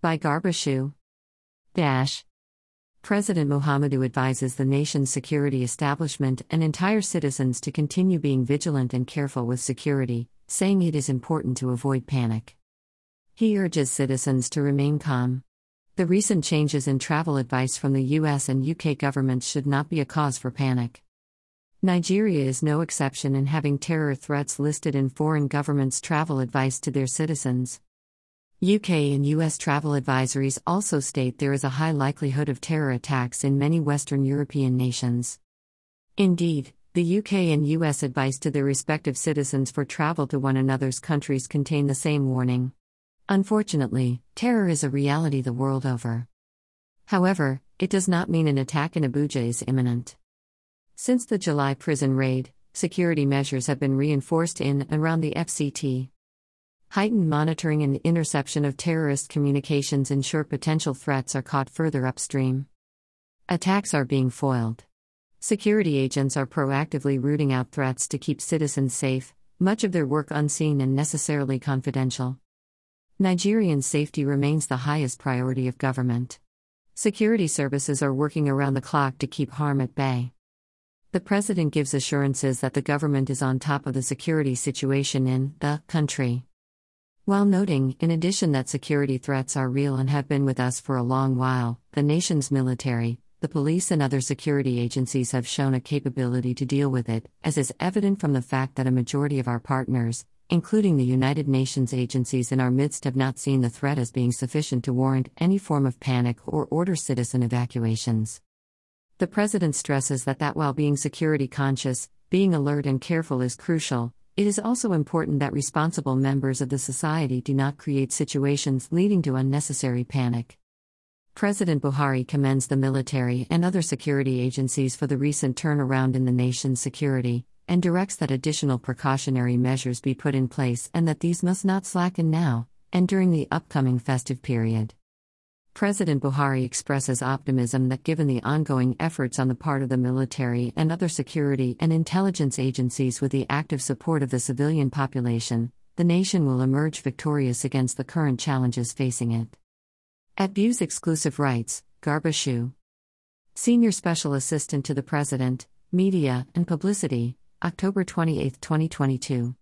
By Garba Shehu. Dash. President Muhammadu advises the nation's security establishment and entire citizens to continue being vigilant and careful with security, saying it is important to avoid panic. He urges citizens to remain calm. The recent changes in travel advice from the US and UK governments should not be a cause for panic. Nigeria is no exception in having terror threats listed in foreign governments' travel advice to their citizens. UK and US travel advisories also state there is a high likelihood of terror attacks in many Western European nations. Indeed, the UK and US advice to their respective citizens for travel to one another's countries contain the same warning. Unfortunately, terror is a reality the world over. However, it does not mean an attack in Abuja is imminent. Since the July prison raid, security measures have been reinforced in and around the FCT. Heightened monitoring and interception of terrorist communications ensure potential threats are caught further upstream. Attacks are being foiled. Security agents are proactively rooting out threats to keep citizens safe, much of their work unseen and necessarily confidential. Nigerian safety remains the highest priority of government. Security services are working around the clock to keep harm at bay. The president gives assurances that the government is on top of the security situation in the country. While noting, in addition, that security threats are real and have been with us for a long while, the nation's military, the police, and other security agencies have shown a capability to deal with it, as is evident from the fact that a majority of our partners, including the United Nations agencies in our midst, have not seen the threat as being sufficient to warrant any form of panic or order citizen evacuations. The President stresses that, that while being security conscious, being alert and careful is crucial, it is also important that responsible members of the society do not create situations leading to unnecessary panic. President Buhari commends the military and other security agencies for the recent turnaround in the nation's security, and directs that additional precautionary measures be put in place and that these must not slacken now and during the upcoming festive period. President Buhari expresses optimism that given the ongoing efforts on the part of the military and other security and intelligence agencies with the active support of the civilian population, the nation will emerge victorious against the current challenges facing it. At Views Exclusive Rights, Garba Shehu. Senior Special Assistant to the President, Media and Publicity, October 28, 2022.